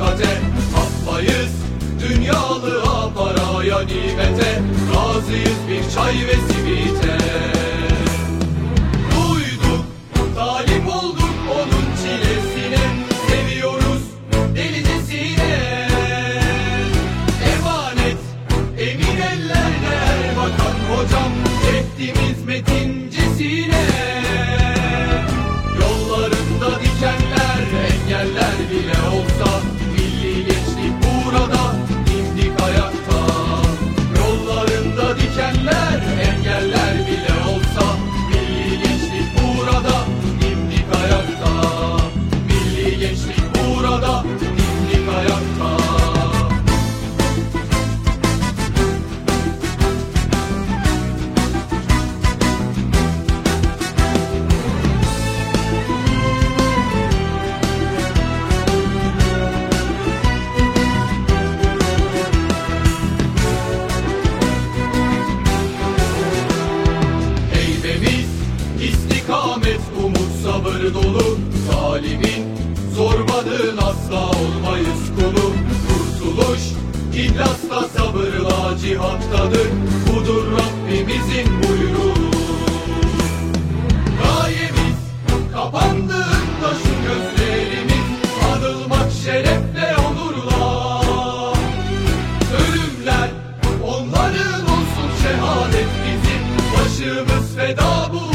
hakikate Haklayız dünyalığa paraya nimete. Razıyız bir çay ve simite. İhlasla sabırla cihattadır Budur Rabbimizin buyruğu. Gayemiz kapandığında şu gözlerimiz. Anılmak şerefle onurla Ölümler onların olsun şehadet bizim. Başımız feda bu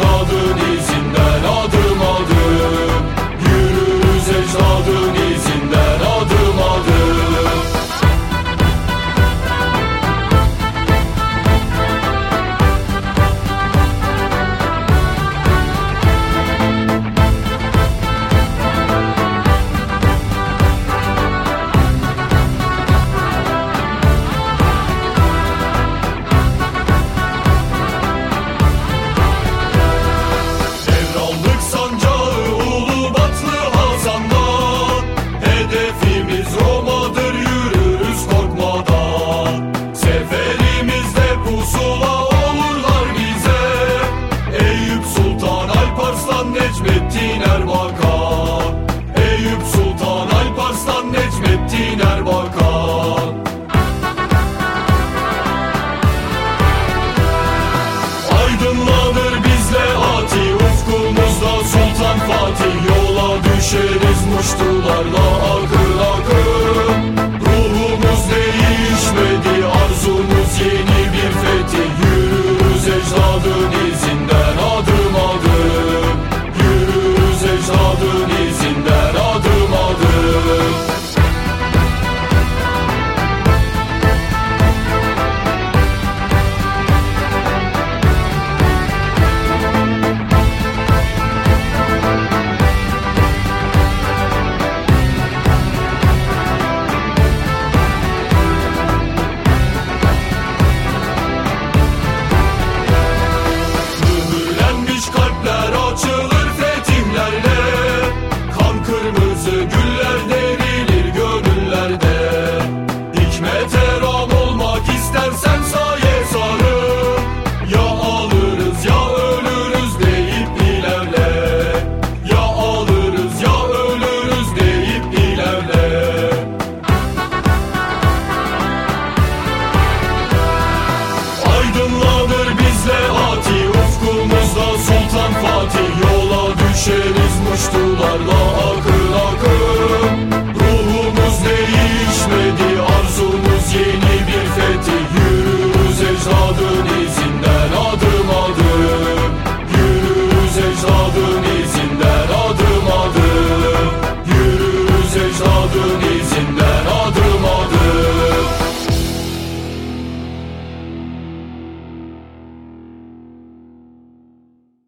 sans need. koştularla akıl akıl